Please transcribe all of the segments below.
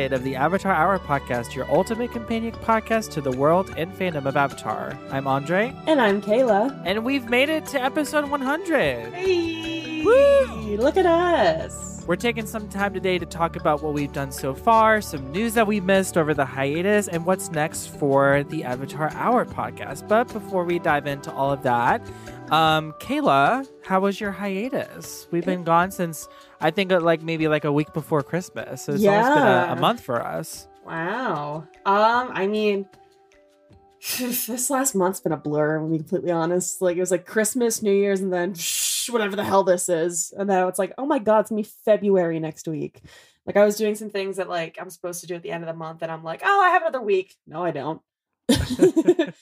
100 of the Avatar Hour podcast, your ultimate companion podcast to the world and fandom of Avatar. I'm Andre, And I'm Kayla. and we've made it to episode 100. Hey! Woo! Look at us. We're taking some time today to talk about what we've done so far, some news that we missed over the hiatus, and what's next for the Avatar Hour podcast. But before we dive into all of that, um, Kayla, how was your hiatus? We've been gone since I think uh, like maybe like a week before Christmas. So it's almost been a, a month for us. Wow. Um, I mean, this last month's been a blur, I'm gonna be completely honest. Like, it was like Christmas, New Year's, and then whatever the hell this is. And now it's like, oh my God, it's gonna be February next week. Like, I was doing some things that, like, I'm supposed to do at the end of the month, and I'm like, oh, I have another week. No, I don't.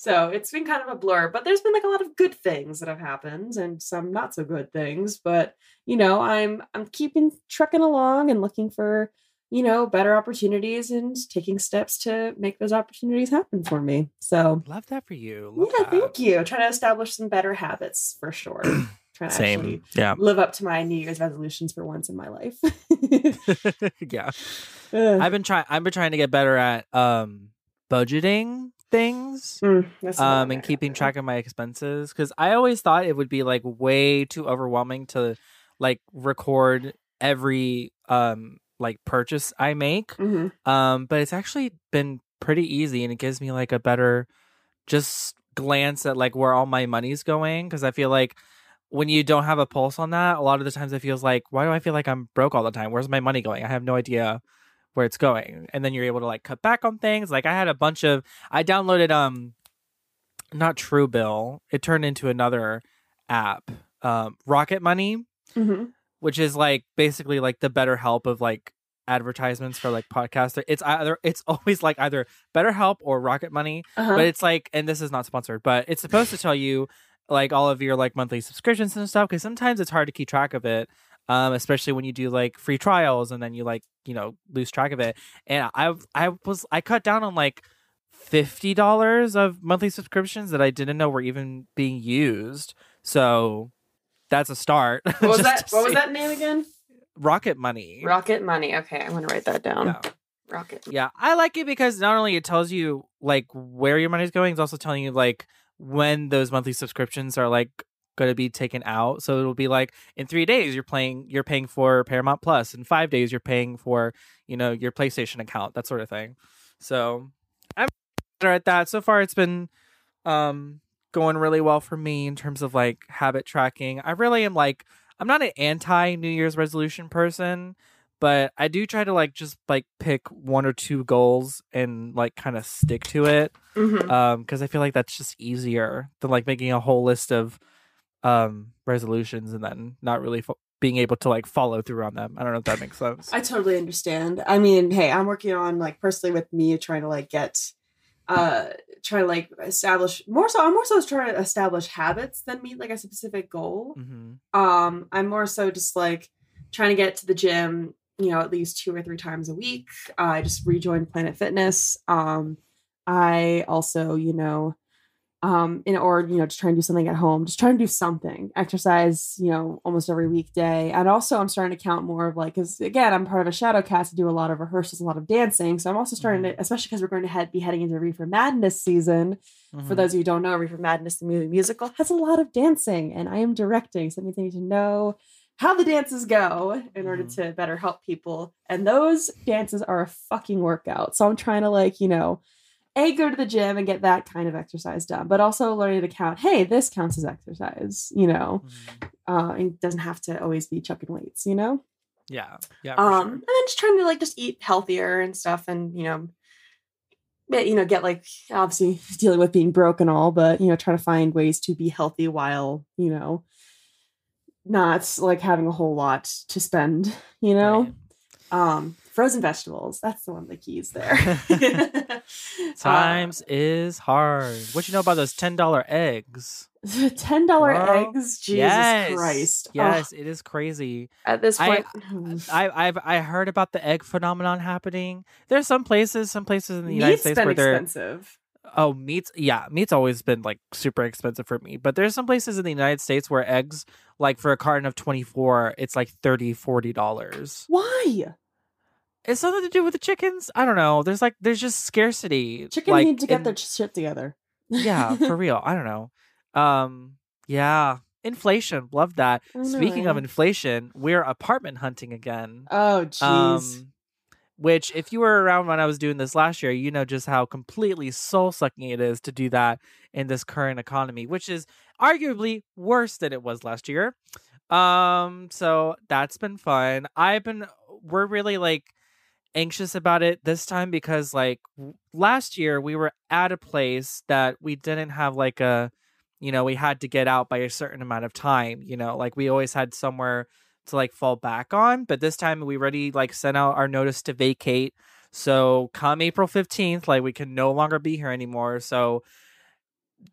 so it's been kind of a blur, but there's been like a lot of good things that have happened and some not so good things. But you know, I'm I'm keeping trucking along and looking for you know better opportunities and taking steps to make those opportunities happen for me. So Love that for you. Love yeah, that. thank you. Trying to establish some better habits for sure. Trying to actually Same. Yeah. live up to my New Year's resolutions for once in my life. yeah. Ugh. I've been trying I've been trying to get better at um budgeting things. Mm, um and keeping track of my expenses because i always thought it would be like way too overwhelming to like record every um like purchase i make Mhm. um but it's actually been pretty easy and it gives me like a better just glance at like where all my money's going because i feel like when you don't have a pulse on that a lot of the times it feels like why do i feel like i'm broke all the time where's my money going i have no idea where it's going and then you're able to like cut back on things like i had a bunch of i downloaded um not Truebill it turned into another app um rocket money Mhm. which is like basically like the BetterHelp of like advertisements for like podcaster it's either it's always like either BetterHelp or rocket money Uh-huh. but it's like and this is not sponsored but it's supposed to tell you like all of your like monthly subscriptions and stuff because sometimes it's hard to keep track of it um especially when you do like free trials and then you like you know lose track of it and i i was i cut down on like fifty dollars of monthly subscriptions that i didn't know were even being used so that's a start what was that? What was that name again? rocket money Rocket Money. Okay, I'm gonna write that down. Yeah. Rocket. Yeah, I like it because not only it tells you like where your money's going, it's also telling you like when those monthly subscriptions are like going to be taken out. So it'll be like in three days you're playing, you're paying for Paramount Plus. In five days you're paying for you know your PlayStation account, that sort of thing. So I'm better at that. So far, it's been um going really well for me in terms of like habit tracking. I really am like I'm not an anti New Year's resolution person but I do try to like just like pick one or two goals and like kind of stick to it Mhm. um because I feel like that's just easier than like making a whole list of um resolutions and then not really fo- being able to like follow through on them. I don't know if that makes sense. I totally understand. I mean, hey, I'm working on like personally with me trying to like get uh trying to like establish more so I'm more so trying to establish habits than meet like a specific goal. hmm Um I'm more so just like trying to get to the gym, you know, at least two or three times a week. Uh, I just rejoined Planet Fitness. Um I also, you know, um in or you know just trying to do something at home just trying to do something exercise you know almost every weekday. And also i'm starting to count more of like because again i'm part of a shadow cast to do a lot of rehearsals a lot of dancing. So i'm also starting to especially because we're going to head, be heading into reefer madness season. Mm-hmm. for those of you who don't know reefer madness the movie musical has a lot of dancing and i am directing. So that means i need to know how the dances go in order Mhm. to better help people. And those dances are a fucking workout. So i'm trying to like you know a go to the gym and get that kind of exercise done but also learning to count hey this counts as exercise you know Mhm. uh it doesn't have to always be chucking weights you know Yeah, yeah. Um sure. and then just trying to like just eat healthier and stuff and you know you know get like obviously dealing with being broke and all but you know trying to find ways to be healthy while you know not like having a whole lot to spend you know Right. um frozen vegetables that's the one of the keys there Uh, Times is hard. What you know about those ten dollar eggs? ten dollar eggs jesus yes, christ Ugh, Yes, it is crazy. at this point I, I've I heard about the egg phenomenon happening. There's some places, some places in the United States been where they're expensive oh meat's yeah meat's always been like super expensive for me. But there's some places in the United States where eggs like for a carton of 24 it's like 30 40 dollars. why It's something to do with the chickens. I don't know. There's like there's just scarcity. Chickens like, need to get in- their shit together. yeah, for real. I don't know. Um, yeah, inflation. Love that. Speaking of inflation, we're apartment hunting again. Oh, jeez. Um, which, if you were around when I was doing this last year, you know just how completely soul sucking it is to do that in this current economy, which is arguably worse than it was last year. Um, so that's been fun. I've been, we're really like anxious about it this time because like last year we were at a place that we didn't have like a, you know, we had to get out by a certain amount of time, you know, like we always had somewhere to like fall back on. But this time we already like sent out our notice to vacate. So come April 15th, like we can no longer be here anymore. So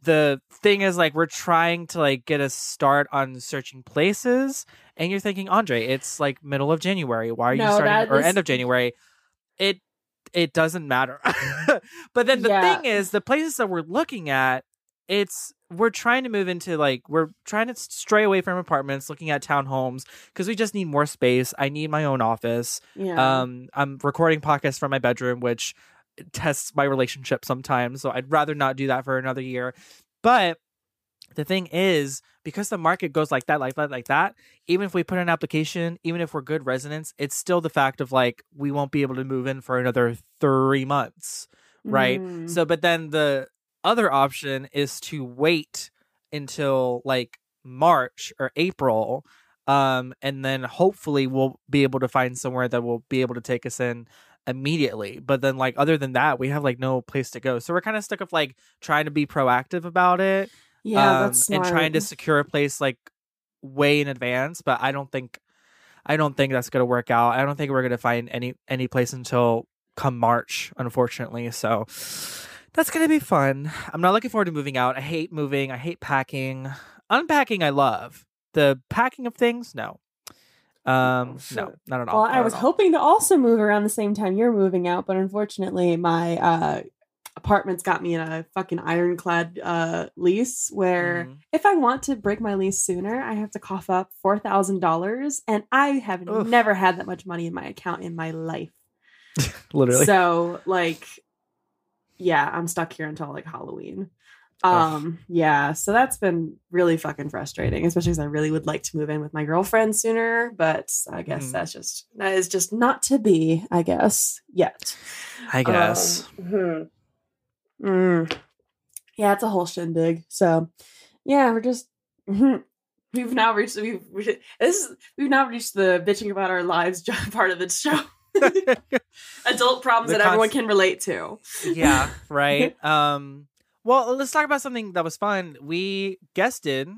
the thing is like we're trying to like get a start on searching places and you're thinking andre it's like middle of january. Why are No, you starting or is- end of january? It it doesn't matter. But then the Yeah. thing is the places that we're looking at it's we're trying to move into like we're trying to stray away from apartments looking at townhomes because we just need more space. I need my own office. Yeah. um i'm recording podcasts from my bedroom which tests my relationship sometimes so i'd rather not do that for another year but the thing is because the market goes like that like that like that even if we put in an application even if we're good residents it's still the fact of like we won't be able to move in for another three months right Mm. so but then the other option is to wait until like march or april um and then hopefully we'll be able to find somewhere that will be able to take us in immediately but then like other than that we have like no place to go. So we're kind of stuck of like trying to be proactive about it yeah, um, that's smart. and trying to secure a place like way in advance but i don't think i don't think that's gonna work out. I don't think we're gonna find any any place until come march unfortunately so that's gonna be fun. I'm not looking forward to moving out. I hate moving. I hate packing. Unpacking i love. The packing of things no um no not at all Well, not I was hoping to also move around the same time you're moving out, but unfortunately, my uh, apartment's got me in a fucking ironclad uh, lease where Mhm. if I want to break my lease sooner, I have to cough up four thousand dollars, and I have Oof. never had that much money in my account in my life. literally So, like, yeah, I'm stuck here until like Halloween. Ugh. Um, yeah, so that's been really fucking frustrating, especially because I really would like to move in with my girlfriend sooner, but I guess Mhm. that's just that is just not to be, I guess, yet. i guess Um, mhm. Mm. Yeah, it's a whole shindig. So, yeah, we're just mhm. we've now reached we've we- this is- we've now reached the bitching about our lives part of the show. Adult problems The that everyone can relate to. yeah right um well let's talk about something that was fun. We guested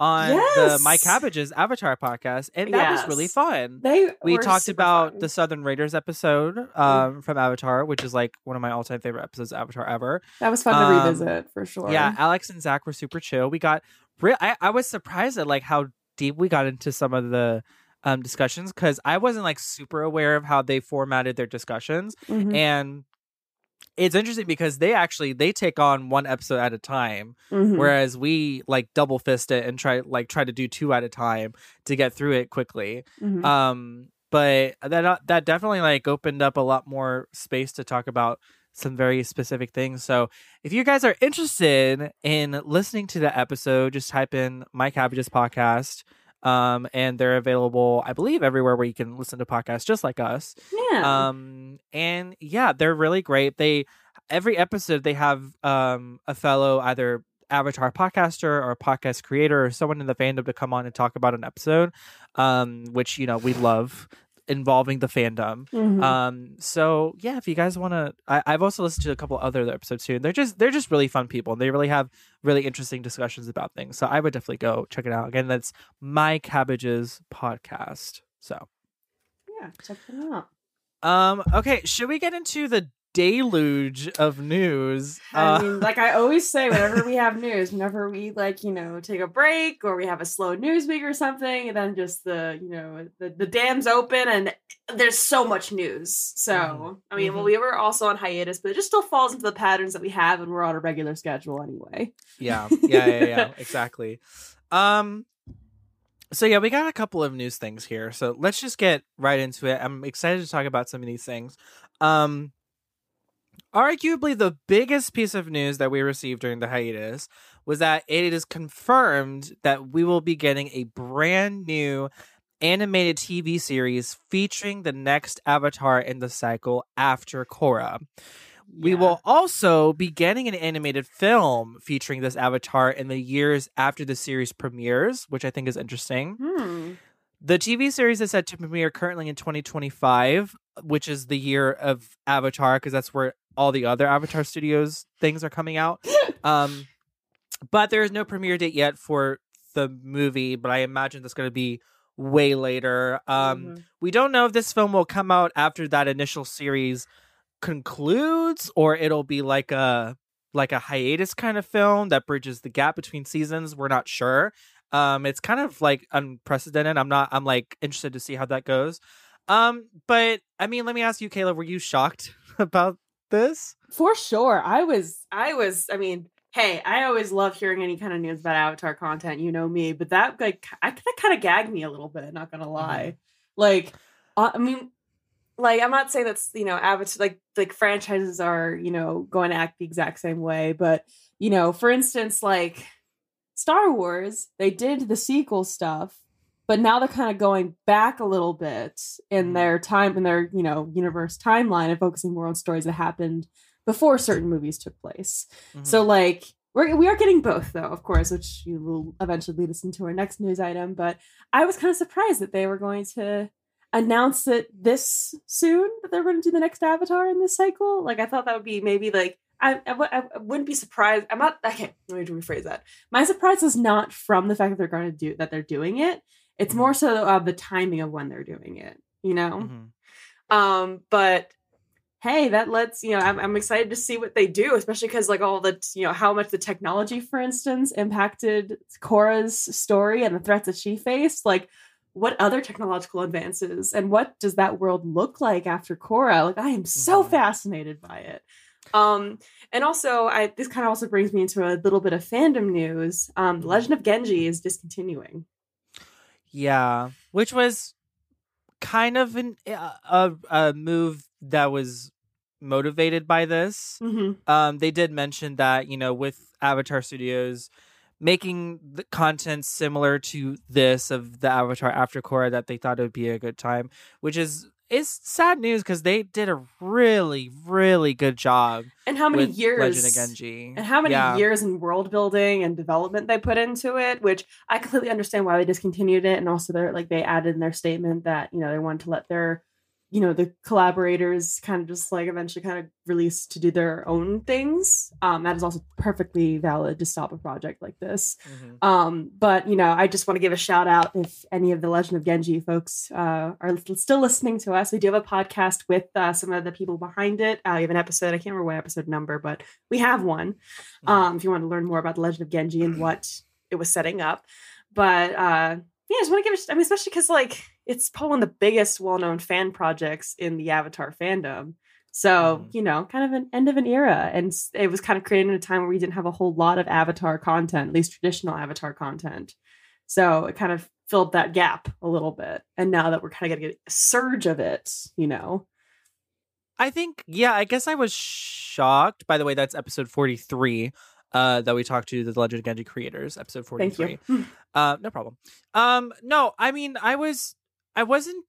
on the my cabbages avatar podcast and that was really fun. They we talked about fun. the southern raiders episode um from avatar which is like one of my all-time favorite episodes of avatar ever. That was fun um, to revisit for sure. yeah alex and zach were super chill. We got real. I, I was surprised at like how deep we got into some of the um discussions because i wasn't like super aware of how they formatted their discussions. Mhm, and it's interesting because they actually they take on one episode at a time mhm. whereas we like double fist it and try like try to do two at a time to get through it quickly Mhm. um but that uh, that definitely like opened up a lot more space to talk about some very specific things so if you guys are interested in listening to the episode just type in my cabbages podcast um and they're available i believe everywhere where you can listen to podcasts just like us. Yeah. um and yeah they're really great. They every episode they have um a fellow either avatar podcaster or podcast creator or someone in the fandom to come on and talk about an episode um which you know we love involving the fandom Mhm. um so yeah if you guys want to i've also listened to a couple other episodes too they're just they're just really fun people and they really have really interesting discussions about things so i would definitely go check it out again that's my cabbages podcast so yeah, check them out. um. Okay. Should we get into the deluge of news? I Uh, mean, like I always say, whenever we have news, whenever we like, you know, take a break or we have a slow news week or something, and then just the, you know, the, the dams open and there's so much news. So, Mhm. I mean, well, Mhm. we were also on hiatus, but it just still falls into the patterns that we have and we're on a regular schedule anyway. yeah. Yeah. Yeah. Yeah. exactly. Um. So yeah, we got a couple of news things here. So let's just get right into it. I'm excited to talk about some of these things. Um arguably the biggest piece of news that we received during the hiatus was that it is confirmed that we will be getting a brand new animated TV series featuring the next avatar in the cycle after Korra. We Yeah. will also be getting an animated film featuring this avatar in the years after the series premieres, which I think is interesting. Hmm. The TV series is set to premiere currently in 2025, which is the year of Avatar, because that's where all the other Avatar Studios things are coming out. Um, but there is no premiere date yet for the movie, but I imagine that's going to be way later. Um, Mhm. we don't know if this film will come out after that initial series concludes or it'll be like a like a hiatus kind of film that bridges the gap between seasons we're not sure um it's kind of like unprecedented i'm not i'm like interested to see how that goes um but i mean let me ask you kayla were you shocked about this For sure. I was I was I mean, hey, I always love hearing any kind of news about Avatar content, you know me, but that like I that kind of gagged me a little bit, not gonna lie. Like uh, I mean like I'm not saying that's, you know, Avatar like like franchises are, you know, going to act the exact same way, but you know, for instance, like Star Wars, they did the sequel stuff, but now they're kind of going back a little bit in Mhm. their time in their, you know, universe timeline and focusing more on stories that happened before certain movies took place. Mm-hmm. So like we're we are getting both though, of course, which you will eventually lead us into our next news item. But I was kind of surprised that they were going to announce it this soon that they're going to do the next Avatar in this cycle. Like I thought that would be maybe like I wouldn't be surprised. I'm not. Okay, let me rephrase that. My surprise is not from the fact that they're going to do that they're doing it. It's more so uh, the timing of when they're doing it. You know. Mhm. Um, but hey, that lets you know I'm, I'm excited to see what they do, especially because like all the you know how much the technology, for instance, impacted Korra's story and the threats that she faced. Like, what other technological advances and what does that world look like after Cora? Like, I am so Mhm. fascinated by it. Um, and also, I this kind of also brings me into a little bit of fandom news. Um, the Mhm. Legend of Genji is discontinuing. Yeah, which was kind of an uh, a a move that was motivated by this. Mm-hmm. Um, they did mention that you know with Avatar Studios making the content similar to this of the Avatar After Korra that they thought it would be a good time, which is is sad news because they did a really really good job And how many years? Legend of Genji and how many Yeah. years in world building and development they put into it which i completely understand why they discontinued it and also they're like they added in their statement that you know they wanted to let their you know the collaborators kind of just like eventually kind of release to do their own things um that is also perfectly valid to stop a project like this. Mhm. um but you know i just want to give a shout out if any of the legend of genji folks uh, are still listening to us. We do have a podcast with uh, some of the people behind it. Uh, we have an episode i can't remember what episode number but we have one um if you want to learn more about the legend of genji and what it was setting up. But uh yeah i just want to give it i mean especially because like it's probably one of the biggest well-known fan projects in the avatar fandom so Mhm. you know kind of an end of an era and it was kind of created in a time where we didn't have a whole lot of avatar content at least traditional avatar content so it kind of filled that gap a little bit and now that we're kind of getting a surge of it you know I think, yeah, I guess I was shocked. By the way, that's episode 43 uh, that we talked to the Legend of Genji creators, episode 43. thank you Uh, no problem. Um, no, I mean, I was, I wasn't,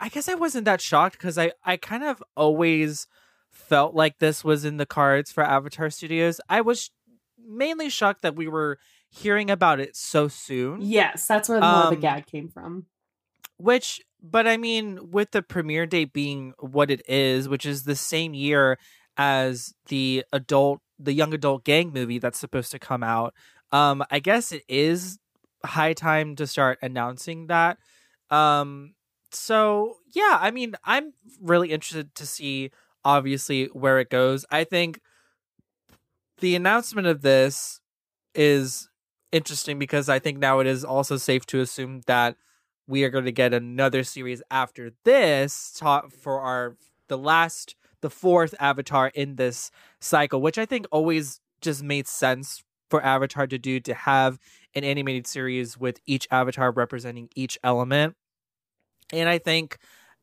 I guess I wasn't that shocked because I, I kind of always felt like this was in the cards for Avatar Studios. I was mainly shocked that we were hearing about it so soon. yes that's where more of Um, the gag came from Which, but I mean, with the premiere date being what it is, which is the same year as the adult, the young adult gang movie that's supposed to come out, um, I guess it is high time to start announcing that. Um, so yeah, I mean, I'm really interested to see, obviously, where it goes. I think the announcement of this is interesting because I think now it is also safe to assume that we are going to get another series after this ta- for our the last the fourth avatar in this cycle which i think always just made sense for avatar to do to have an animated series with each avatar representing each element. And I think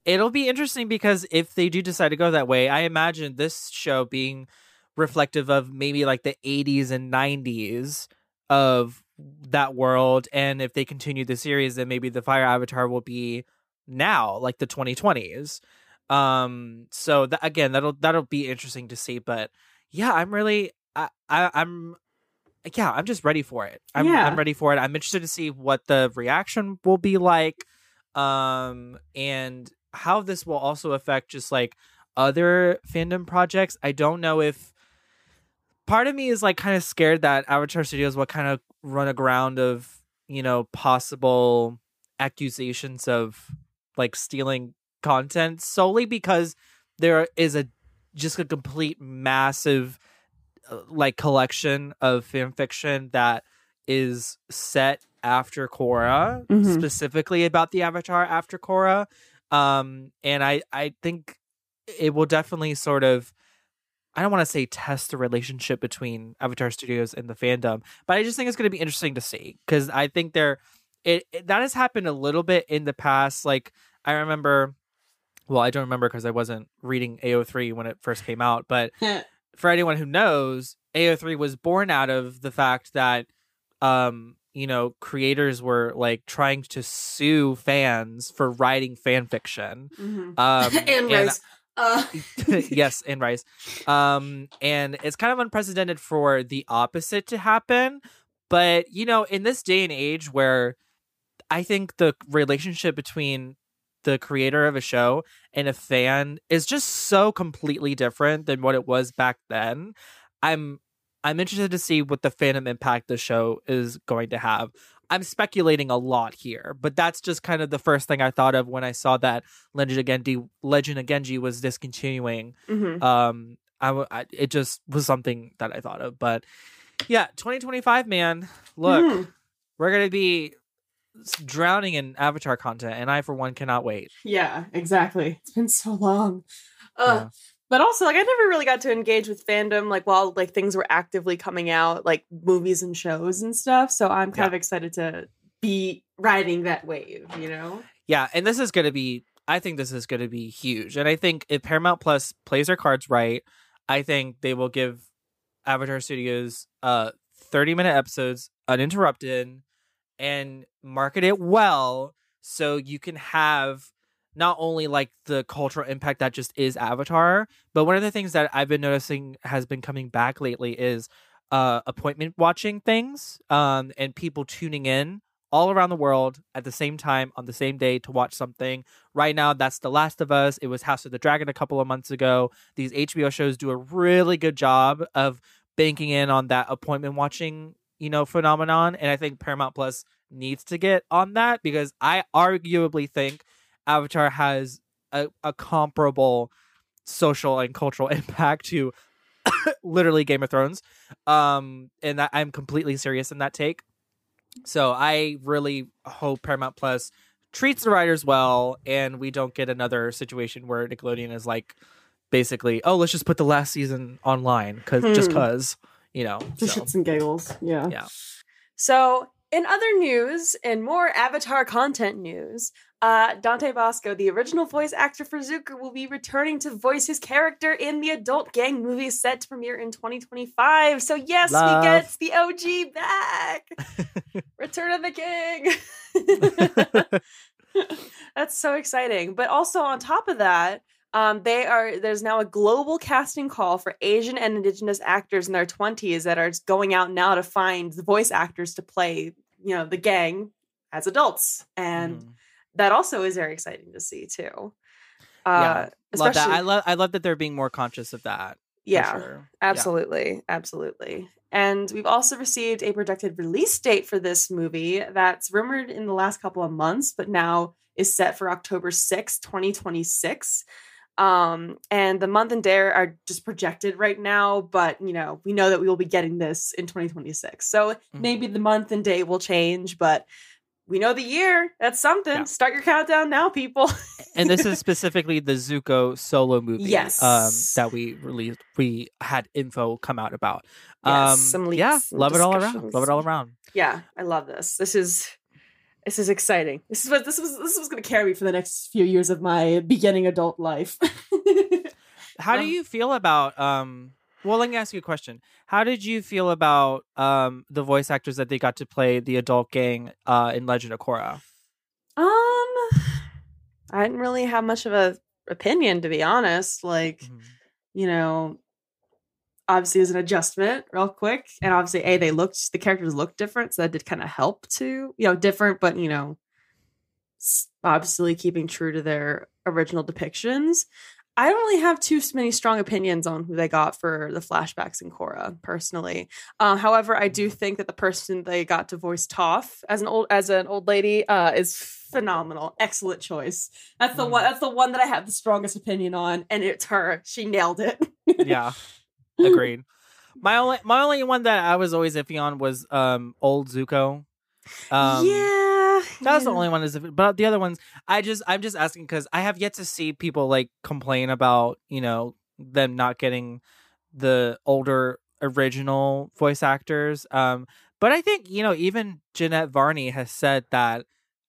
it'll be interesting because if they do decide to go that way, I imagine this show being reflective of maybe like the 80s and 90s of that world and if they continue the series then maybe the fire avatar will be now like the 2020s um so that again that'll that'll be interesting to see but yeah i'm really i, I i'm yeah i'm just ready for it. I'm Yeah. i'm ready for it. I'm interested to see what the reaction will be like um and how this will also affect just like other fandom projects. I don't know if part of me is like kind of scared that avatar studios will kind of run aground of you know possible accusations of like stealing content solely because there is a just a complete massive uh, like collection of fan fiction that is set after Korra, Mhm. specifically about the Avatar after Korra. Um, and I I think it will definitely sort of I don't want to say test the relationship between Avatar Studios and the fandom, but I just think it's going to be interesting to see because I think there it, it that has happened a little bit in the past. Like I remember, well, I don't remember because I wasn't reading AO3 when it first came out, but for anyone who knows, AO3 was born out of the fact that um you know creators were like trying to sue fans for writing fan fiction Mhm. um Anne Rice. Uh, yes Anne Rice um and it's kind of unprecedented for the opposite to happen but you know in this day and age where i think the relationship between the creator of a show and a fan is just so completely different than what it was back then i'm i'm interested to see what the fandom impact the show is going to have i'm speculating a lot here but that's just kind of the first thing i thought of when i saw that legend of genji legend of genji was discontinuing mhm. um I, w- I- it just was something that i thought of but yeah 2025 man look Mhm. we're gonna be drowning in avatar content and i for one cannot wait Yeah, exactly. It's been so long. Uh, Yeah. But also, like, I never really got to engage with fandom, like, while like things were actively coming out, like movies and shows and stuff. So I'm kind Yeah. of excited to be riding that wave. You know? yeah and this is gonna be i think this is gonna be huge and i think if paramount plus plays their cards right i think they will give avatar studios uh 30 minute episodes uninterrupted and market it well so you can have not only like the cultural impact that just is avatar but one of the things that i've been noticing has been coming back lately is uh appointment watching things um and people tuning in all around the world at the same time on the same day to watch something. Right now that's the last of us. It was house of the dragon a couple of months ago. These hbo shows do a really good job of banking in on that appointment watching you know phenomenon and i think paramount plus needs to get on that because i arguably think avatar has a, a comparable social and cultural impact to literally game of thrones. Um and that i'm completely serious in that take. So i really hope paramount plus treats the writers well and we don't get another situation where nickelodeon is like basically oh let's just put the last season online because just Hmm. Cause you know Just so. shits and giggles. Yeah. Yeah. So, in other news and more Avatar content news, uh, Dante Basco, the original voice actor for Zuko, will be returning to voice his character in the adult gang movie set to premiere in 2025. So, yes, Love. we get the OG back. Return of the King. That's so exciting. But also on top of that, um, they are there's now a global casting call for Asian and Indigenous actors in their 20s that are going out now to find the voice actors to play, you know, the gang as adults. And Mhm. that also is very exciting to see too. Yeah, Uh, love that i love i love that they're being more conscious of that yeah, sure. Absolutely, absolutely. And we've also received a projected release date for this movie that's rumored in the last couple of months, but now is set for October 6th, 2026. Um, and the month and day are just projected right now, but you know, we know that we will be getting this in 2026. So Mhm. maybe the month and day will change, but we know the year. That's something. Yeah. Start your countdown now, people. and this is specifically the Zuko solo movie. Yes. um, that we released. We had info come out about. Yes, um, some yeah, leaks and love it all around. Love it all around. yeah, I love this. This is this is exciting. This is what this was this was going to carry me for the next few years of my beginning adult life. How do Um, you feel about um? Well, let me ask you a question. How did you feel about um the voice actors that they got to play the adult gang uh in Legend of Korra? um I didn't really have much of a opinion to be honest. Like, Mhm. you know, obviously as an adjustment real quick and obviously a they looked the characters looked different so that did kind of help to you know different but you know obviously keeping true to their original depictions. I don't really have too many strong opinions on who they got for the flashbacks in Korra personally. Um, however i do think that the person they got to voice Toph as an old as an old lady uh, is phenomenal excellent choice. That's the one that's the one that i have the strongest opinion on and it's her. She nailed it. Yeah, agreed. My only my only one that I was always iffy on was um old Zuko. Um, yeah, That was the only one is but the other ones I just I'm just asking because I have yet to see people like complain about, you know, them not getting the older original voice actors. Um but I think, you know, even Janet Varney has said that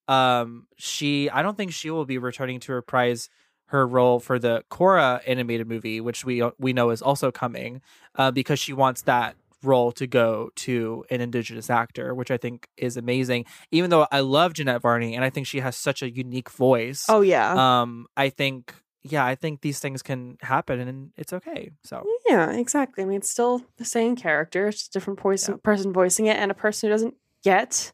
um she I don't think she will be returning to reprise her role for the Korra animated movie, which we we know is also coming, uh, because she wants that role to go to an indigenous actor, which I think is amazing. Even though I love Janet Varney and I think she has such a unique voice, Oh yeah. um, I think yeah, I think these things can happen and it's okay. So yeah, exactly. I mean, it's still the same character. It's just a different voice, Yeah. person voicing it, and a person who doesn't get,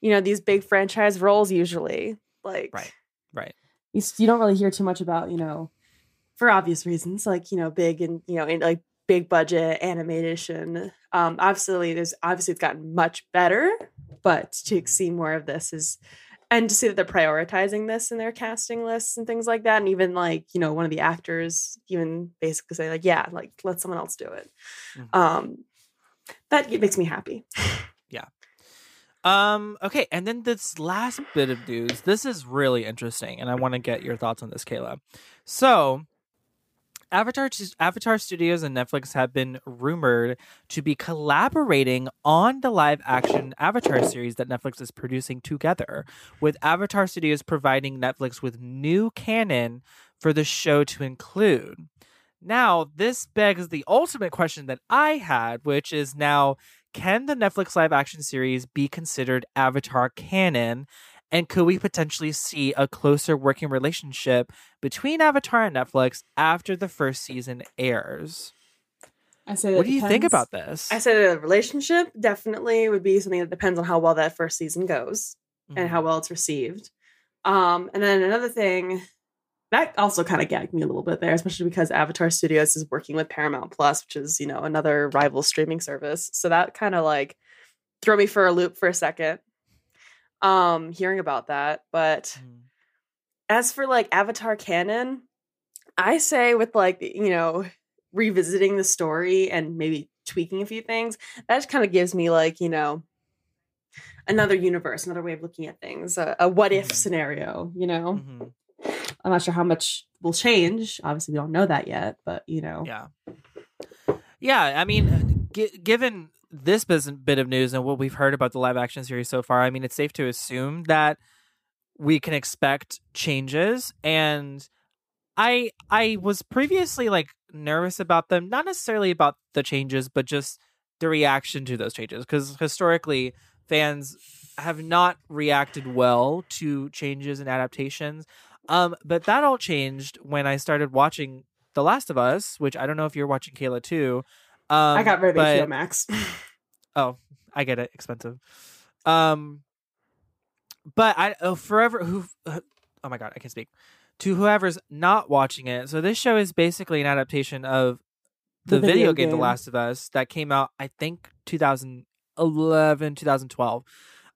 you know, these big franchise roles usually. Like, Right. right. You, you don't really hear too much about, you know, for obvious reasons, like you know, big and you know, in like big budget animation. Um, obviously, there's obviously it's gotten much better, but to see more of this is. And to see that they're prioritizing this in their casting lists and things like that, and even like you know one of the actors even basically say like yeah like let someone else do it, Mhm. um, that makes me happy. Um. Okay, and then this last bit of news. This is really interesting, and I want to get your thoughts on this, Kayla. So, Avatar, Avatar Studios and Netflix have been rumored to be collaborating on the live-action Avatar series that Netflix is producing together, with Avatar Studios providing Netflix with new canon for the show to include. Now, this begs the ultimate question that I had, which is now can the Netflix live action series be considered Avatar canon? And could we potentially see a closer working relationship between Avatar and Netflix after the first season airs? I say What do you think about this? I said a relationship definitely would be something that depends on how well that first season goes and Mhm. how well it's received. Um, and then another thing that also kind of gagged me a little bit there, especially because Avatar Studios is working with Paramount Plus, which is you know another rival streaming service. So that kind of like threw me for a loop for a second. Um, hearing about that, but Mhm. as for like Avatar canon, I say with like you know revisiting the story and maybe tweaking a few things, that just kind of gives me like you know another universe, another way of looking at things, a, a what if Mhm. scenario. You know, Mhm. I'm not sure how much will change. Obviously, we don't know that yet, but you know, Yeah. Yeah, I mean, uh, gi- given this bit of news and what we've heard about the live action series so far, I mean, it's safe to assume that we can expect changes and I I was previously like nervous about them, not necessarily about the changes, but just the reaction to those changes because historically fans have not reacted well to changes and adaptations. Um, but that all changed when I started watching The Last of Us, which I don't know if you're watching Kayla too. Um, I got rid of but- HBO Max. Oh, I get it. Expensive. Um, but I oh, forever who. Oh my god, I can't speak. To whoever's not watching it, so this show is basically an adaptation of the, The video, video game, The. Last of Us that came out, I think, 2011, 2012.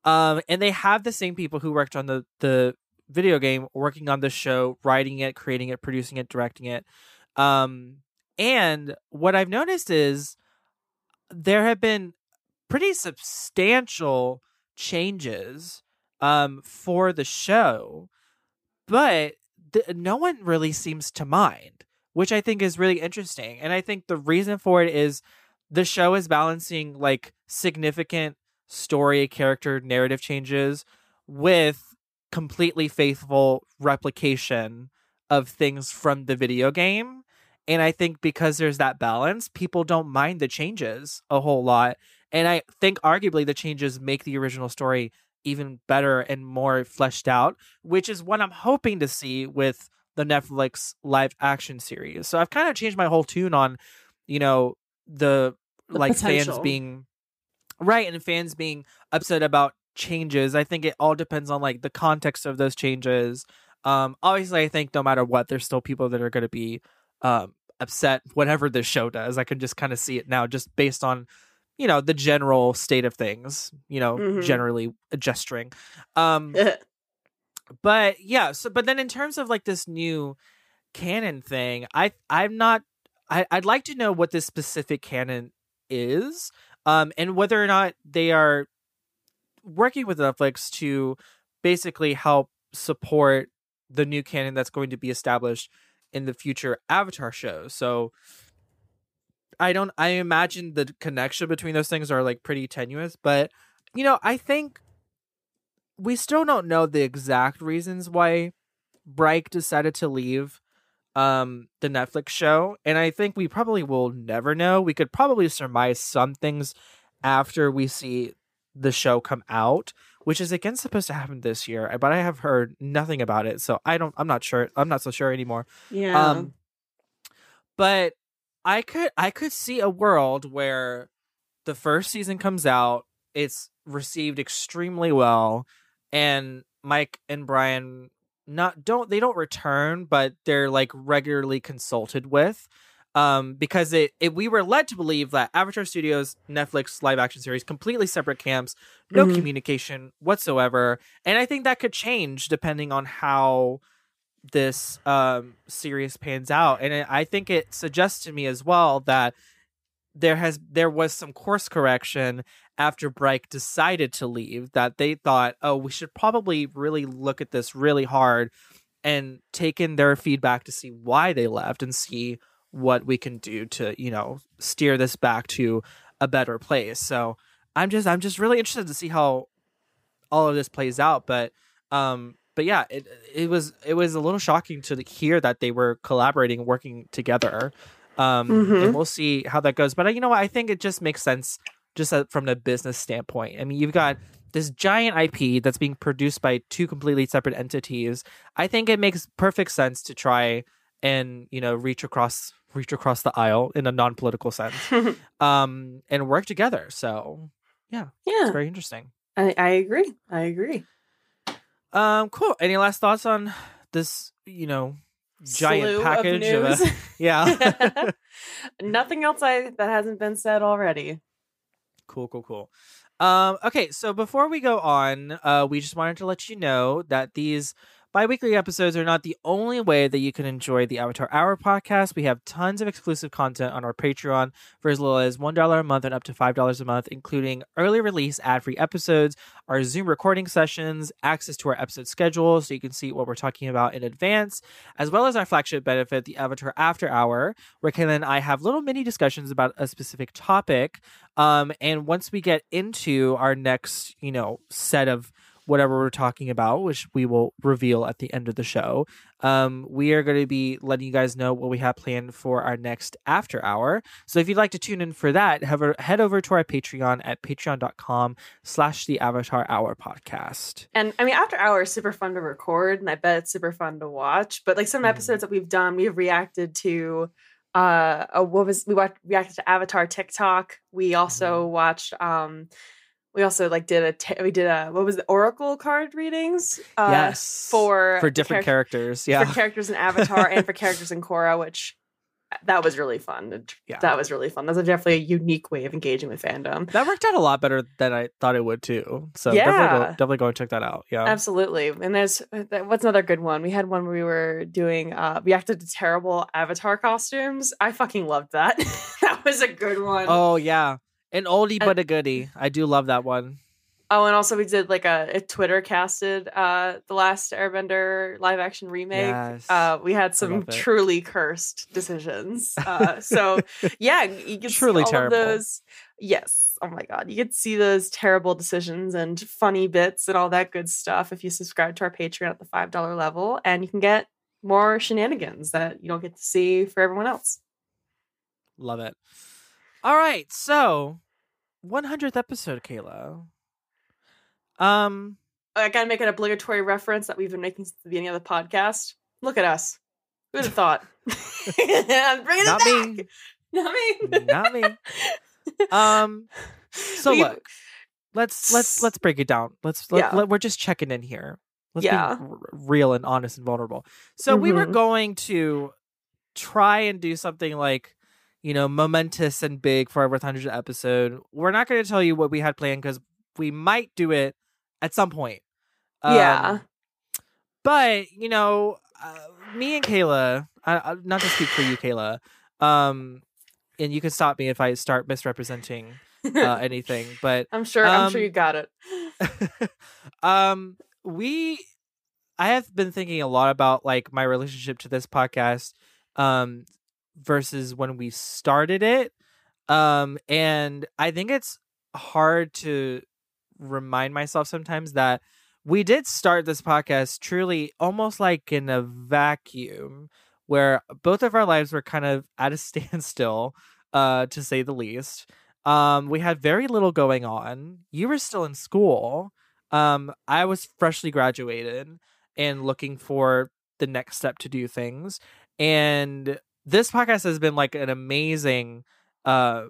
Um, and they have the same people who worked on the the video game working on the show, writing it, creating it, producing it, directing it. Um, and what I've noticed is there have been pretty substantial changes um, for the show, but th- no one really seems to mind, which I think is really interesting. And I think the reason for it is the show is balancing like significant story, character, narrative changes with completely faithful replication of things from the video game. And I think because there's that balance, people don't mind the changes a whole lot. And I think arguably the changes make the original story even better and more fleshed out, which is what I'm hoping to see with the Netflix live action series. So I've kind of changed my whole tune on, you know, the, The like fans being right and fans being upset about changes. I think it all depends on like the context of those changes. Um obviously I think no matter what there's still people that are going to be um upset whatever this show does. I can just kind of see it now just based on you know the general state of things, you know, Mhm. generally gesturing. Um but yeah so but then in terms of like this new canon thing i i'm not I, i'd like to know what this specific canon is um and whether or not they are working with netflix to basically help support the new canon that's going to be established in the future avatar shows so i don't i imagine the connection between those things are like pretty tenuous but you know i think we still don't know the exact reasons why Bryke decided to leave um the Netflix show and I think we probably will never know. We could probably surmise some things after we see the show come out, which is again supposed to happen this year, but I have heard nothing about it. So I don't I'm not sure. I'm not so sure anymore. yeah. Um, but I could I could see a world where the first season comes out, it's received extremely well, and Mike and Bryan not don't they don't return, but they're like regularly consulted with. Um, because it, it we were led to believe that Avatar Studios Netflix live action series completely separate camps, no Mhm. communication whatsoever, and I think that could change depending on how this um series pans out and it, i think it suggests to me as well that there has there was some course correction after Bryke decided to leave that they thought oh we should probably really look at this really hard and take in their feedback to see why they left and see what we can do to you know steer this back to a better place. So i'm just i'm just really interested to see how all of this plays out but um but yeah it it was it was a little shocking to hear that they were collaborating working together. Um Mhm. and we'll see how that goes. But uh, you know what? I think it just makes sense just uh, from the business standpoint. I mean you've got this giant ip that's being produced by two completely separate entities. I think it makes perfect sense to try and you know reach across reach across the aisle in a non-political sense um and work together so it's yeah. It's very interesting I, I agree. I agree. um cool any last thoughts on this you know giant Slew of package of, a, news. yeah Nothing else I that hasn't been said already. Cool, cool, cool. Um, okay, so before we go on, uh, we just wanted to let you know that these bi-weekly episodes are not the only way that you can enjoy the Avatar Hour podcast. We have tons of exclusive content on our Patreon for as little as $1 a month and up to $5 a month, including early release ad-free episodes, our Zoom recording sessions, access to our episode schedule so you can see what we're talking about in advance, as well as our flagship benefit, the Avatar After Hour, where Kayla and I have little mini discussions about a specific topic um, and once we get into our next, you know, set of whatever we're talking about, which we will reveal at the end of the show, um, we are going to be letting you guys know what we have planned for our next after hour. So if you'd like to tune in for that, have a, head over to our Patreon at patreon.com slash the Avatar Hour podcast. And I mean, After hour is super fun to record, and I bet it's super fun to watch. But like some Mhm. episodes that we've done, we've reacted to. Uh, what was we watched? Reacted to Avatar TikTok. We also Mm-hmm. watched. Um, we also like did a t- we did a what was the Oracle card readings? Uh, yes. for For different charac- characters. Yeah. for characters in Avatar and for characters in Korra, which that was really fun. Yeah. That was really fun. That's a definitely a unique way of engaging with fandom. that worked out a lot better than I thought it would too. So Yeah. definitely, go, definitely go and check that out. Yeah. Absolutely. And there's uh, what's another good one? We had one where we were doing uh we acted to terrible avatar costumes. I fucking loved that. that was a good one. Oh yeah, an oldie Uh, but a goodie. I do love that one. Oh, and also we did like a, a Twitter casted uh the last Airbender live action remake. Yes. Uh we had some truly cursed decisions. Uh so yeah, you can Truly see all terrible. of those. Yes. Oh my god. You get to see those terrible decisions and funny bits and all that good stuff if you subscribe to our Patreon at the five dollar level, and you can get more shenanigans that you don't get to see for everyone else. Love it. All right, so 100th episode, Kayla. Um, I gotta make an obligatory reference that we've been making since the beginning of the podcast. Look at us. Who'd have thought? I'm bringing not it me, back. Not me. not me. Um, so We- look, let's let's let's break it down. Let's let, Yeah. let- we're just checking in here. Let's Yeah. be r- real and honest and vulnerable. So we were Mhm. going to try and do something like you know momentous and big for our 100th episode. We're not going to tell you what we had planned because we might do it at some point. Yeah. Um, but you know, uh, me and Kayla, I, I, not to speak for you, Kayla, um, and you can stop me if I start misrepresenting uh, anything. But I'm sure. I'm sure um, you got it. um, we, I have been thinking a lot about like my relationship to this podcast, um, versus when we started it, um, and I think it's hard to remind myself sometimes that we did start this podcast truly almost like in a vacuum where both of our lives were kind of at a standstill uh to say the least. Um we had very little going on. You were still in school. Um i was freshly graduated and looking for the next step to do things and this podcast has been like an amazing uh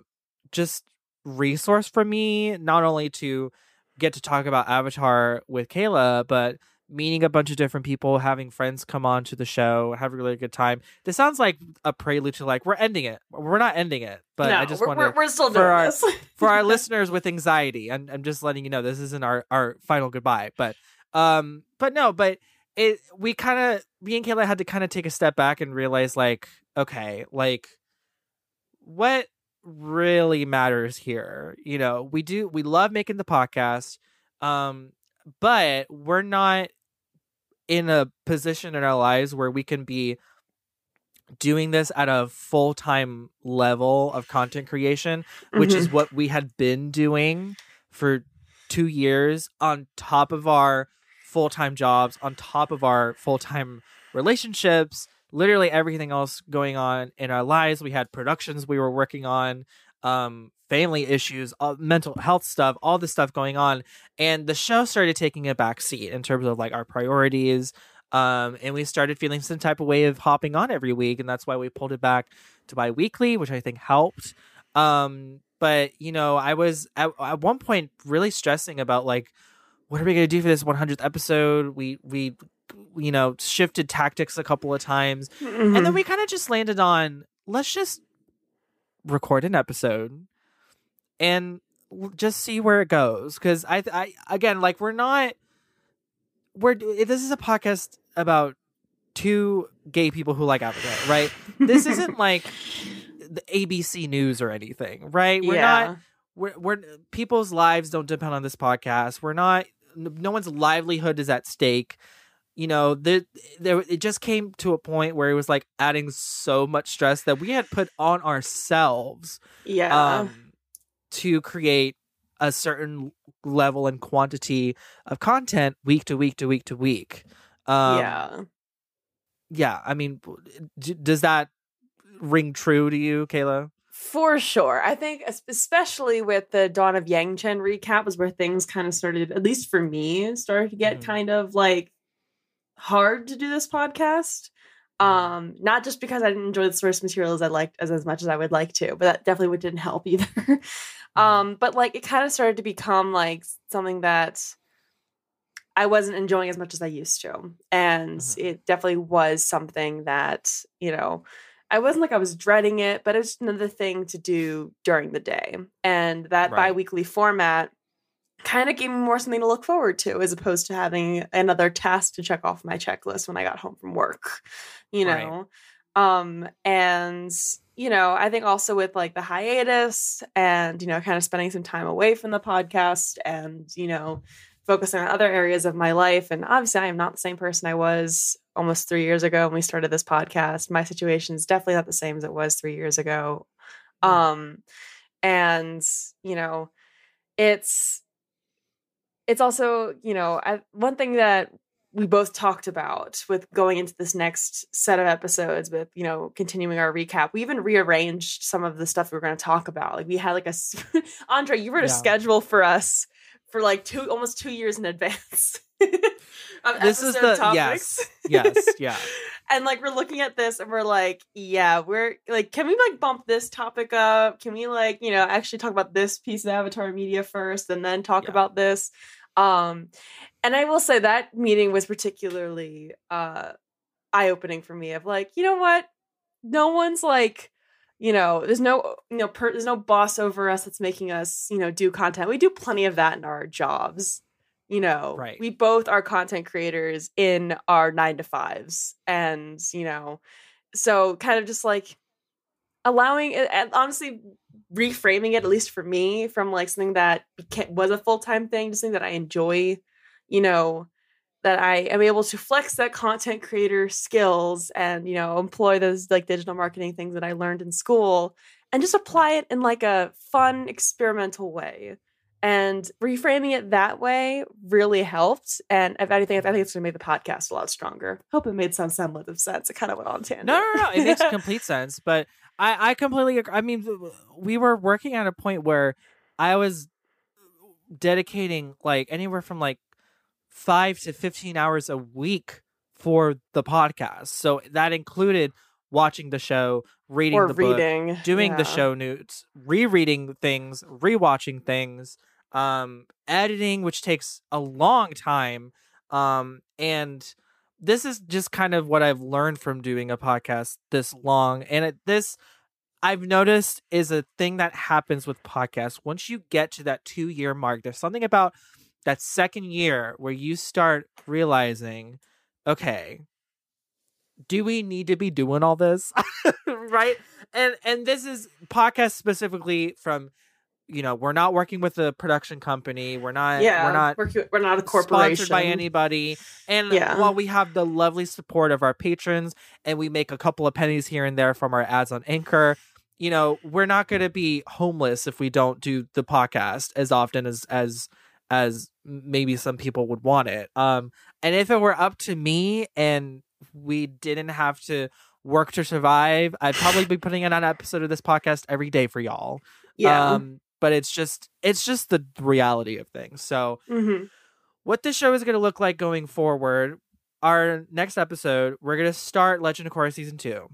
just resource for me not only to get to talk about Avatar with Kayla, but meeting a bunch of different people, having friends come on to the show, have a really good time. This sounds like a prelude to like we're ending it. We're not ending it, but no, I just we're, want to we're still for doing our- this. for our listeners with anxiety. I'm I'm just letting you know this isn't our our final goodbye, but um, but no, but it we kind of me and Kayla had to kind of take a step back and realize like okay, like what really matters here. You know, we do we love making the podcast, um, but we're not in a position in our lives where we can be doing this at a full-time level of content creation which Mm-hmm. is what we had been doing for two years on top of our full-time jobs on top of our full-time relationships literally everything else going on in our lives. We had productions we were working on um family issues uh, mental health stuff all this stuff going on. And the show started taking a back seat in terms of like our priorities um and we started feeling some type of way of hopping on every week and that's why we pulled it back to bi-weekly which i think helped. Um but you know i was at, at one point really stressing about like what are we going to do for this 100th episode we we you know shifted tactics a couple of times and Mm-hmm. then we kind of just landed on let's just record an episode and just see where it goes because I, I again like we're not we're this is a podcast about two gay people who like Avatar, right? This isn't like the ABC News or anything, right? We're not we're, we're people's lives don't depend on this podcast. We're not no one's livelihood is at stake. You know, there, there it just came to a point where it was like adding so much stress that we had put on ourselves Yeah. um to create a certain level and quantity of content week to week to week to week. Um yeah. yeah, I mean d- does that ring true to you, Kayla? For sure. I think especially with the Dawn of Yangchen recap was where things kind of started, at least for me, started to get Mhm. kind of like hard to do this podcast. Um, not just because I didn't enjoy the source material as I liked as, as much as I would like to, but that definitely didn't help either. um, but like it kind of started to become like something that I wasn't enjoying as much as I used to. And Mhm. it definitely was something that, you know, I wasn't like I was dreading it, but it was another thing to do during the day. And that Right. bi weekly format kind of gave me more something to look forward to as opposed to having another task to check off my checklist when I got home from work, you Right. know? Um, and you know, I think also with like the hiatus and, you know, kind of spending some time away from the podcast and, you know, focusing on other areas of my life. And obviously, I am not the same person I was almost three years ago when we started this podcast. My situation is definitely not the same as it was three years ago. Um, and, you know, it's, it's also, you know, I, one thing that we both talked about with going into this next set of episodes with you know continuing our recap we even rearranged some of the stuff we were going to talk about like we had like a andre you wrote yeah. a schedule for us for like two almost two years in advance this is the topics. yes yes yeah and like we're looking at this and we're like yeah we're like can we like bump this topic up can we like you know actually talk about this piece of avatar media first and then talk yeah. about this um and I will say that meeting was particularly uh eye opening for me of like, you know what? No one's like, you know, there's no you know, per, there's no boss over us that's making us, you know, do content. We do plenty of that in our jobs. You know, right. we both are content creators in our 9 to 5s and, you know, so kind of just like allowing it and honestly reframing it at least for me from like something that was a full-time thing to something that I enjoy you know, that I am able to flex that content creator skills and, you know, employ those like digital marketing things that I learned in school and just apply it in like a fun experimental way. And reframing it that way really helped. And if anything, I think it's going to make the podcast a lot stronger. Hope it made some semblance of sense. It kind of went on tangent. No, no, no. It makes complete sense. But I, I completely agree. I mean, we were working at a point where I was dedicating like anywhere from like five to 15 hours a week for the podcast. So that included watching the show, reading or the reading, book, doing yeah. the show notes, rereading things, rewatching things, um, editing, which takes a long time. Um, and this is just kind of what I've learned from doing a podcast this long. And it, this I've noticed is a thing that happens with podcasts. Once you get to that two year mark, there's something about that second year where you start realizing, okay, do we need to be doing all this? right? And and this is podcast specifically from you know, we're not working with a production company. We're not yeah, we're not we're, we're not a corporation sponsored by anybody. And yeah. while we have the lovely support of our patrons and we make a couple of pennies here and there from our ads on Anchor, you know, we're not going to be homeless if we don't do the podcast as often as as as maybe some people would want it. Um, and if it were up to me and we didn't have to work to survive, I'd probably be putting in an episode of this podcast every day for y'all. Yeah. Um, but it's just it's just the reality of things. So mm-hmm. what this show is going to look like going forward, our next episode, we're going to start Legend of Korra season 2.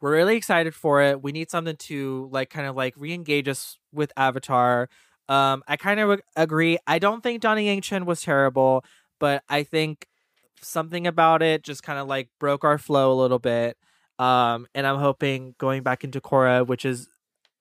We're really excited for it. We need something to like kind of like re-engage us with Avatar. Um, I kind of agree. I don't think Dawn of Yangchen was terrible, but I think something about it just kind of like broke our flow a little bit. Um, and I'm hoping going back into Korra, which is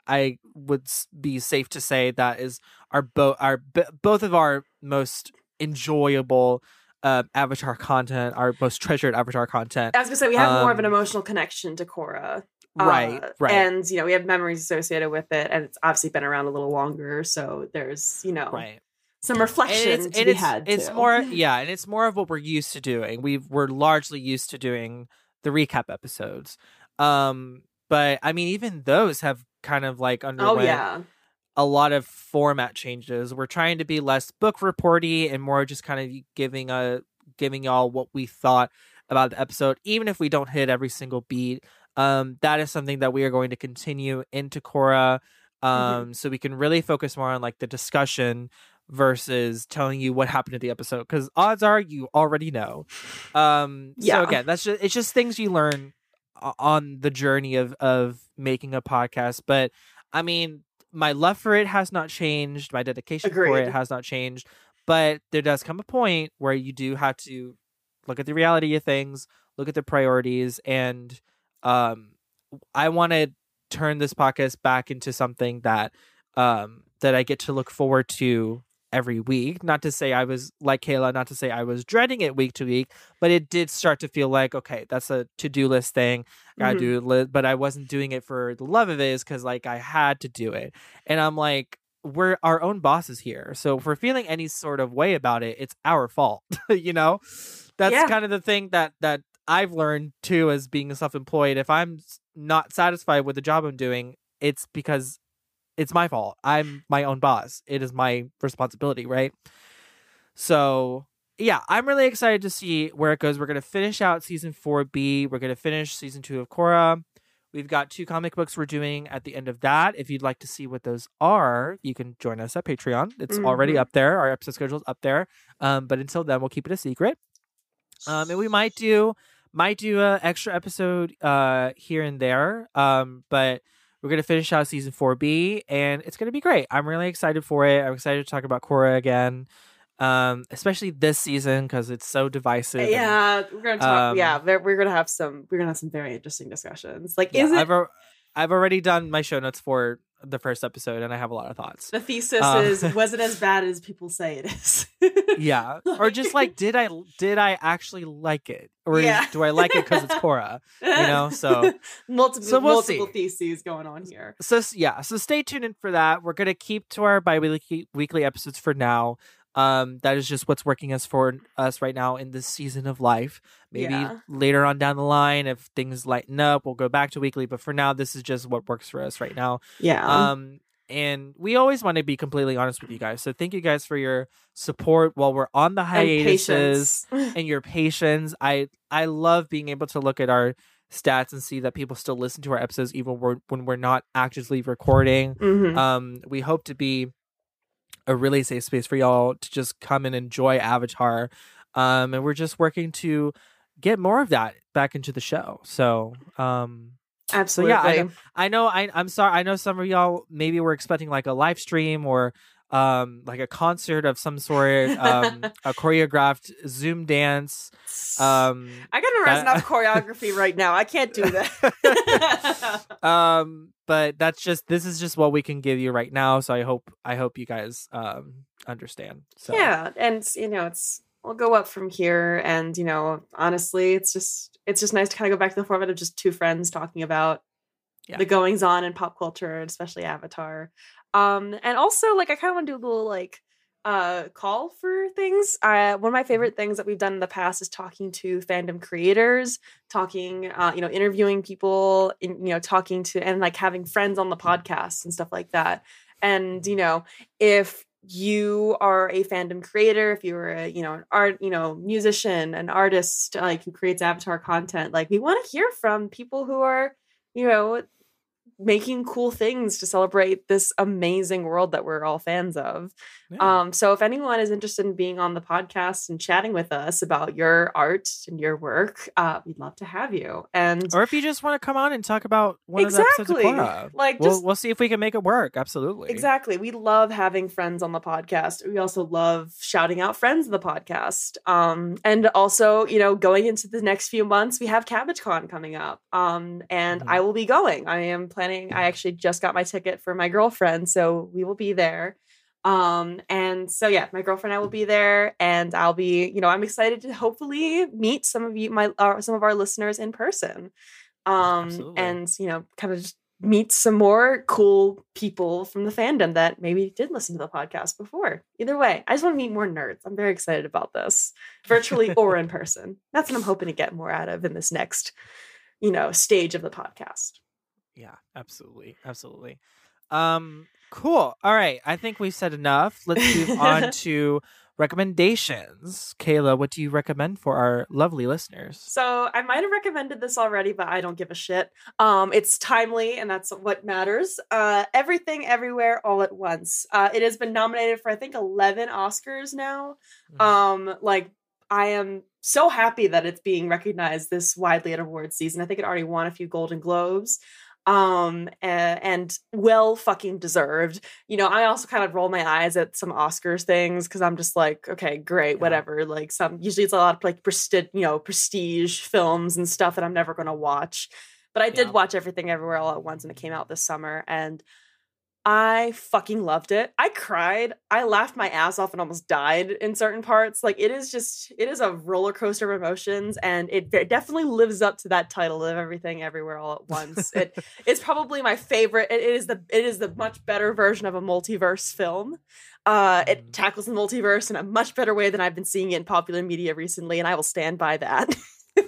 I would be safe to say that is our both our b- both of our most enjoyable uh, Avatar content, our most treasured Avatar content. As we say, we have um, more of an um, emotional connection to Korra. Right, uh, right. And, you know, we have memories associated with it, and it's obviously been around a little longer. So there's, you know, right. some reflection and it's, to and be it's, had. It's too. more, yeah, and it's more of what we're used to doing. We we're largely used to doing the recap episodes. Um, but I mean, even those have kind of like underwent oh, yeah. a lot of format changes. We're trying to be less book reporty and more just kind of giving a giving y'all what we thought about the episode, even if we don't hit every single beat um, that is something that we are going to continue into Korra. Mm-hmm. Um, mm-hmm. so we can really focus more on like the discussion versus telling you what happened to the episode because odds are you already know. Um, yeah. So again, that's just it's just things you learn on the journey of of making a podcast. But I mean, my love for it has not changed. My dedication Agreed. for it has not changed. But there does come a point where you do have to look at the reality of things, look at the priorities, and um, I want to turn this podcast back into something that um, that I get to look forward to every week. Not to say I was like Kayla, not to say I was dreading it week to week, but it did start to feel like, okay, that's a to do list thing. I gotta Mhm. do it, but I wasn't doing it for the love of it, is because like I had to do it. And I'm like, we're our own bosses here. So if we're feeling any sort of way about it, it's our fault. you know? That's Yeah. kind of the thing that that I've learned too as being self-employed. If I'm not satisfied with the job I'm doing, it's because it's my fault. I'm my own boss. It is my responsibility, right? So, yeah, I'm really excited to see where it goes. We're going to finish out season 4B. We're going to finish season 2 of Korra. We've got two comic books we're doing at the end of that. If you'd like to see what those are, you can join us at Patreon. It's already Mhm. up there. Our episode schedule is up there. Um, but until then, we'll keep it a secret. Um, and we might do might do a extra episode uh here and there. Um, but we're gonna finish out season four B, and it's gonna be great. I'm really excited for it. I'm excited to talk about Korra again, um, especially this season because it's so divisive. and- Yeah, we're gonna talk. um, yeah, we're gonna have some. We're gonna have some very interesting discussions. Like, yeah, is it I've I've already done my show notes for the first episode, and I have a lot of thoughts. the thesis? um, is was it as bad as people say it is? yeah, or just like, did I did I actually like it, or Yeah. do I like it because it's Korra? You know, so multiple So we'll multiple see. theses going on here. so yeah so stay tuned in for that we're gonna keep to our bi-weekly weekly episodes for now um that is just what's working us for us right now in this season of life maybe Yeah. later on down the line if things lighten up we'll go back to weekly but for now this is just what works for us right now Yeah. um and we always want to be completely honest with you guys so thank you guys for your support while we're on the and hiatuses patience. and your patience. I I love being able to look at our stats and see that people still listen to our episodes even when when we're not actively recording. Mhm. Um, we hope to be a really safe space for y'all to just come and enjoy Avatar. Um, and we're just working to get more of that back into the show. So, um, Absolutely. yeah, I know- I know I I'm sorry. I know some of y'all maybe were expecting like a live stream or um like a concert of some sort, um a choreographed Zoom dance. Um I got memorize that- enough choreography right now. I can't do that. um but that's just this is just what we can give you right now, so I hope I hope you guys um understand. So Yeah, and you know, it's we'll go up from here, and you know, honestly, it's just it's just nice to kind of go back to the format of just two friends talking about Yeah. the goings on in pop culture, and especially Avatar. Um, and also like I kind of want to do a little like uh call for things. Uh, one of my favorite things that we've done in the past is talking to fandom creators, talking, uh, you know, interviewing people, in, you know, talking to and like having friends on the podcast and stuff like that. And you know, if you are a fandom creator, if you're a, you know, an art, you know, musician, an artist, like who creates avatar content, like we want to hear from people who are, you know, making cool things to celebrate this amazing world that we're all fans of. yeah. Um, so if anyone is interested in being on the podcast and chatting with us about your art and your work, uh, we'd love to have you. And or if you just want to come on and talk about one of the episodes of like we'll just we'll see if we can make it work. Absolutely. Exactly. We love having friends on the podcast. We also love shouting out friends of the podcast. Um, and also, you know, going into the next few months, we have CabbageCon coming up. Um, and Mhm. I will be going. I am planning, I actually just got my ticket for my girlfriend, so we will be there. Um, and so yeah, my girlfriend and I will be there, and I'll be, you know, I'm excited to hopefully meet some of you, my uh, some of our listeners in person. Um, Absolutely. and you know, kind of meet some more cool people from the fandom that maybe did listen to the podcast before. Either way, I just want to meet more nerds. I'm very excited about this, virtually or in person. That's what I'm hoping to get more out of in this next, you know, stage of the podcast. Yeah, absolutely. Absolutely. Um cool. All right. I think we've said enough. Let's move on to recommendations. Kayla, what do you recommend for our lovely listeners? So I might have recommended this already, but I don't give a shit. Um, it's timely, and that's what matters. Uh, Everything, everywhere, all at once. Uh, it has been nominated for I think eleven Oscars now. Mhm. Um, like I am so happy that it's being recognized this widely at awards season. I think it already won a few Golden Globes. Um a- and, well fucking deserved. You know, I also kind of roll my eyes at some Oscars things because I'm just like, okay, great, Yeah. whatever. Like some usually it's a lot of like prestige, you know, prestige films and stuff that I'm never gonna watch. But I did Yeah. watch everything everywhere all at once and it came out this summer and I fucking loved it. I cried. I laughed my ass off and almost died in certain parts. Like it is just it is a roller coaster of emotions and it definitely lives up to that title of everything everywhere all at once. it it's probably my favorite. It is the it is the much better version of a multiverse film. Uh, it Mhm. tackles the multiverse in a much better way than I've been seeing it in popular media recently, and I will stand by that. but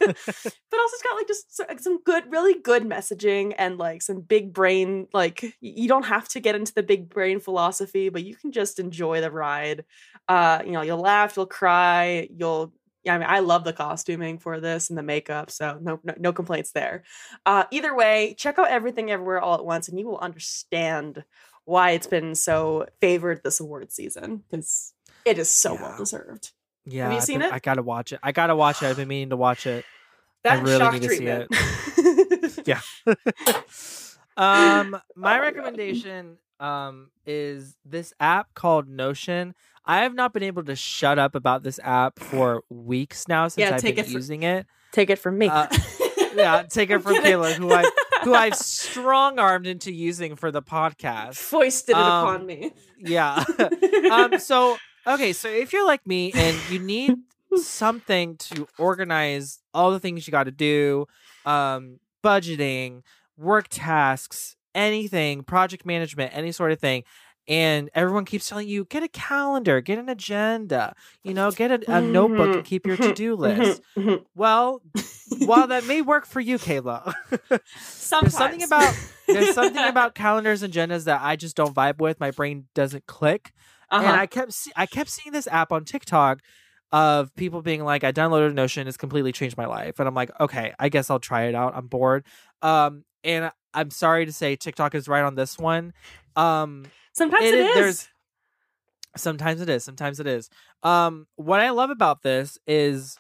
also it's got like just some good really good messaging and like some big brain like you don't have to get into the big brain philosophy but you can just enjoy the ride uh you know you'll laugh you'll cry you'll yeah, I mean, I love the costuming for this and the makeup, so no, no, no complaints there. Uh, either way, check out everything everywhere all at once, and you will understand why it's been so favored this award season because it is so Yeah. well deserved. Yeah, you I've seen been- it? I gotta watch it. I gotta watch it. I've been meaning to watch it. That really shock need to see it. treatment. Yeah. um, my recommendation um is this app called Notion. I have not been able to shut up about this app for weeks now since Yeah, I've been it for- using it. Take it from me. Uh, Yeah, take it from Kayla, who I who I've strong armed into using for the podcast. foisted it um, upon me. Yeah. um so okay so if you're like me and you need something to organize all the things you got to do um budgeting work tasks anything project management any sort of thing and everyone keeps telling you get a calendar get an agenda you know get a, a notebook and keep your to-do mm-hmm. Mm-hmm. list. Mm-hmm. Well while that may work for you kayla there's something about there's something about calendars and agendas that i just don't vibe with. My brain doesn't click uh-huh. and I kept see- I kept seeing this app on TikTok of people being like, I downloaded Notion, it's completely changed my life, and I'm like, okay, I guess I'll try it out. I'm bored. Um, and I'm sorry to say, TikTok is right on this one. Um, sometimes it it is- sometimes it is, sometimes it is. Um, what I love about this is,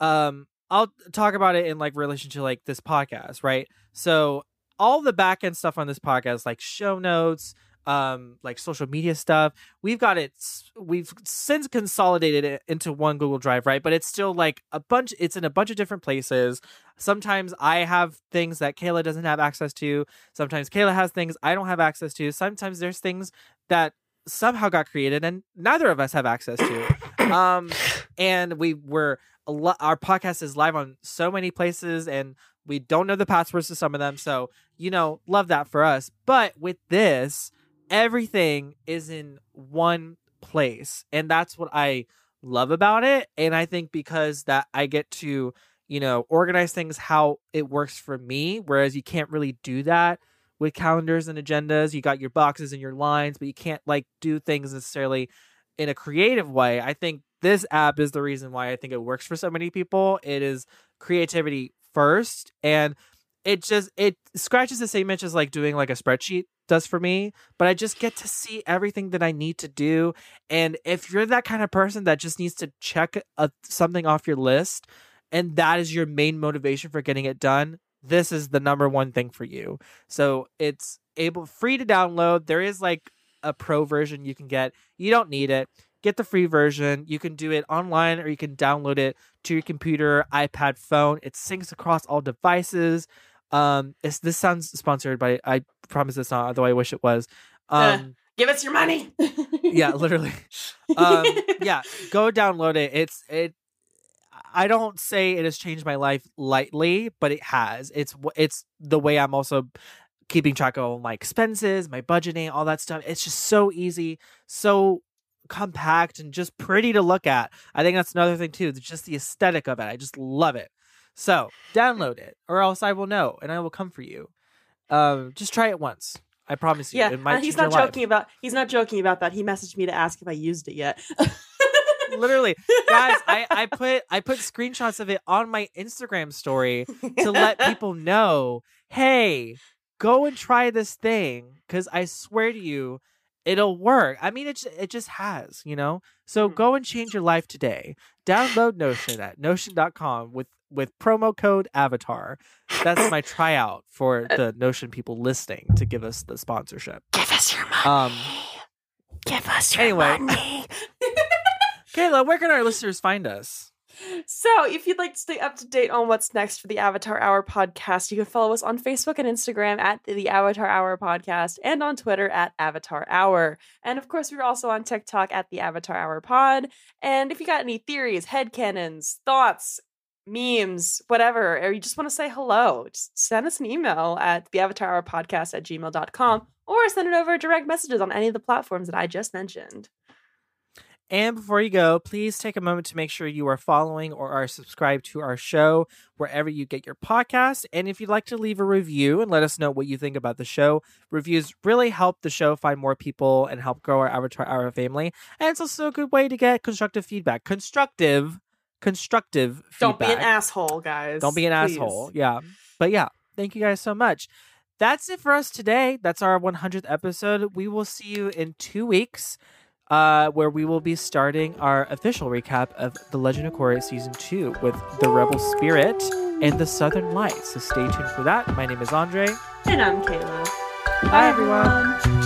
um, I'll talk about it in like relation to like this podcast, right? So all the back end stuff on this podcast, like show notes, um, like social media stuff, we've got it. We've since consolidated it into one Google Drive, right? But it's still like a bunch. It's in a bunch of different places. Sometimes I have things that Kayla doesn't have access to. Sometimes Kayla has things I don't have access to. Sometimes there's things that somehow got created and neither of us have access to. Um, and we were lo- our podcast is live on so many places and we don't know the passwords to some of them. So, you know, love that for us. But with this, everything is in one place. And that's what I love about it. And I think because that I get to, you know, organize things how it works for me, whereas you can't really do that with calendars and agendas. You got your boxes and your lines, but you can't like do things necessarily in a creative way. I think this app is the reason why I think it works for so many people. It is creativity first and it just it scratches the same itch as like doing like a spreadsheet does for me but i just get to see everything that i need to do. And if you're that kind of person that just needs to check a, something off your list and that is your main motivation for getting it done this is the number one thing for you. So it's able free to download. There is like a pro version you can get. You don't need it. Get the free version. You can do it online or you can download it to your computer ipad phone. It syncs across all devices um it's, this sounds sponsored but i promise it's not although i wish it was. Uh, um Give us your money. yeah literally. Um yeah go download it. It's it i don't say it has changed my life lightly but it has. It's it's the way i'm also keeping track of all my expenses my budgeting all that stuff. It's just so easy so compact and just pretty to look at. I think that's another thing too It's just the aesthetic of it. I just love it so download it or else i will know and i will come for you um just try it once i promise you yeah, and he's not your life. joking about. He's not joking about that. He messaged me to ask if I used it yet. literally guys I, I put i put screenshots of it on my instagram story to let people know hey go and try this thing because i swear to you it'll work i mean it, it just has you know so Mhm. go and change your life today download notion at notion.com with with promo code avatar that's my tryout for the notion people listening to give us the sponsorship Give us your money. um Give us anyway. money. kayla where can our listeners find us So, if you'd like to stay up to date on what's next for the Avatar Hour podcast, you can follow us on Facebook and Instagram at the Avatar Hour podcast and on Twitter at Avatar Hour. And of course, we're also on TikTok at the Avatar Hour pod. And if you got any theories, head headcanons, thoughts, memes, whatever, or you just want to say hello, just send us an email at the Avatar Hour podcast at gmail.com or send it over direct messages on any of the platforms that I just mentioned. And before you go, please take a moment to make sure you are following or are subscribed to our show wherever you get your podcast. And if you'd like to leave a review and let us know what you think about the show, reviews really help the show find more people and help grow our Avatar Hour family. And it's also a good way to get constructive feedback. Constructive, constructive Don't feedback. be an asshole, guys. Don't be an Please. asshole. Yeah. But yeah, thank you guys so much. That's it for us today. That's our 100th episode. We will see you in two weeks, uh, where we will be starting our official recap of The Legend of Korra Season 2 with the Rebel Spirit and the Southern Lights. So stay tuned for that. My name is Andre. And I'm Kayla. Bye, everyone.